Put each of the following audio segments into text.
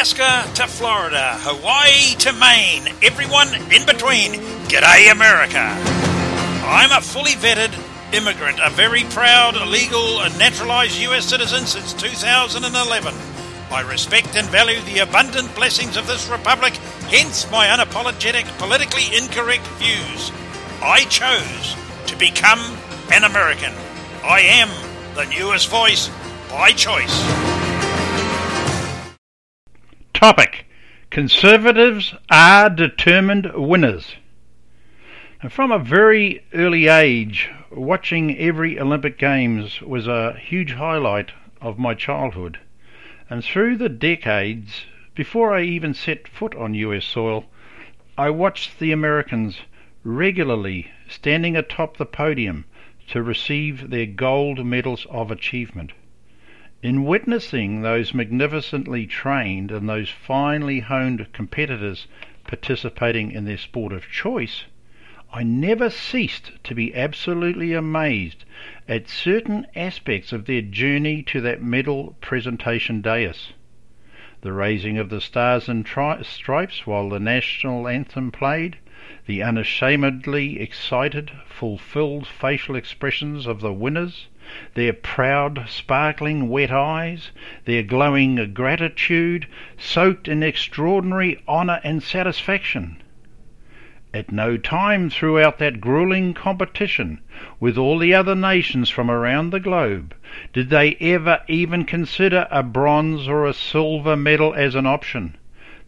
Alaska to Florida, Hawaii to Maine, everyone in between. G'day, America. I'm a fully vetted immigrant, a very proud, legal, and naturalized US citizen since 2011. I respect and value the abundant blessings of this republic, hence my unapologetic, politically incorrect views. I chose to become an American. I am the newest voice by choice. Topic Conservatives are determined winners. From a very early age, watching every Olympic Games was a huge highlight of my childhood. And through the decades, before I even set foot on US soil, I watched the Americans regularly standing atop the podium to receive their gold medals of achievement. In witnessing those magnificently trained and those finely honed competitors participating in their sport of choice, I never ceased to be absolutely amazed at certain aspects of their journey to that medal presentation dais. The raising of the stars and tri- stripes while the national anthem played, the unashamedly excited, fulfilled facial expressions of the winners, their proud, sparkling wet eyes, their glowing gratitude, soaked in extraordinary honour and satisfaction. At no time throughout that grueling competition with all the other nations from around the globe did they ever even consider a bronze or a silver medal as an option.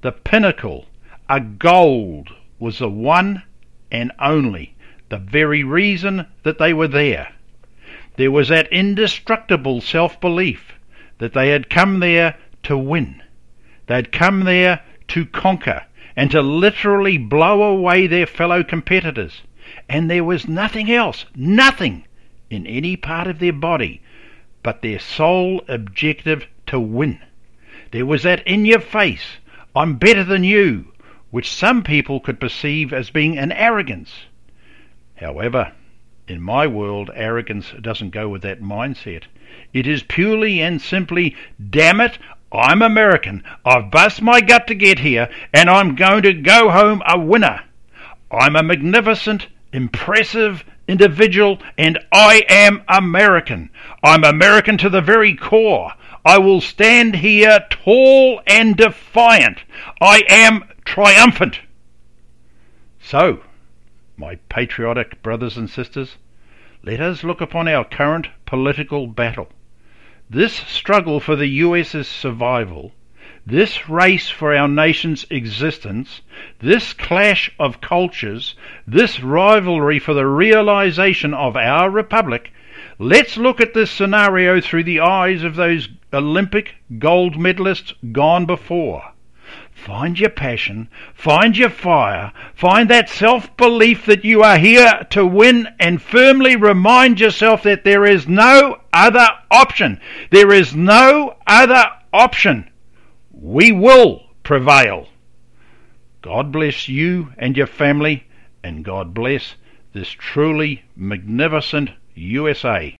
The pinnacle, a gold, was the one and only, the very reason that they were there. There was that indestructible self belief that they had come there to win. They had come there to conquer and to literally blow away their fellow competitors. And there was nothing else, nothing in any part of their body but their sole objective to win. There was that in your face, I'm better than you, which some people could perceive as being an arrogance. However, in my world, arrogance doesn't go with that mindset. It is purely and simply, damn it, I'm American. I've bust my gut to get here, and I'm going to go home a winner. I'm a magnificent, impressive individual, and I am American. I'm American to the very core. I will stand here tall and defiant. I am triumphant. So, my patriotic brothers and sisters, let us look upon our current political battle. This struggle for the US's survival, this race for our nation's existence, this clash of cultures, this rivalry for the realization of our republic, let's look at this scenario through the eyes of those Olympic gold medalists gone before. Find your passion, find your fire, find that self belief that you are here to win, and firmly remind yourself that there is no other option. There is no other option. We will prevail. God bless you and your family, and God bless this truly magnificent USA.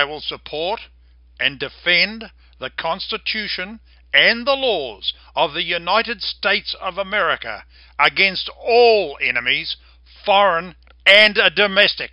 I will support and defend the Constitution and the laws of the United States of America against all enemies, foreign and domestic.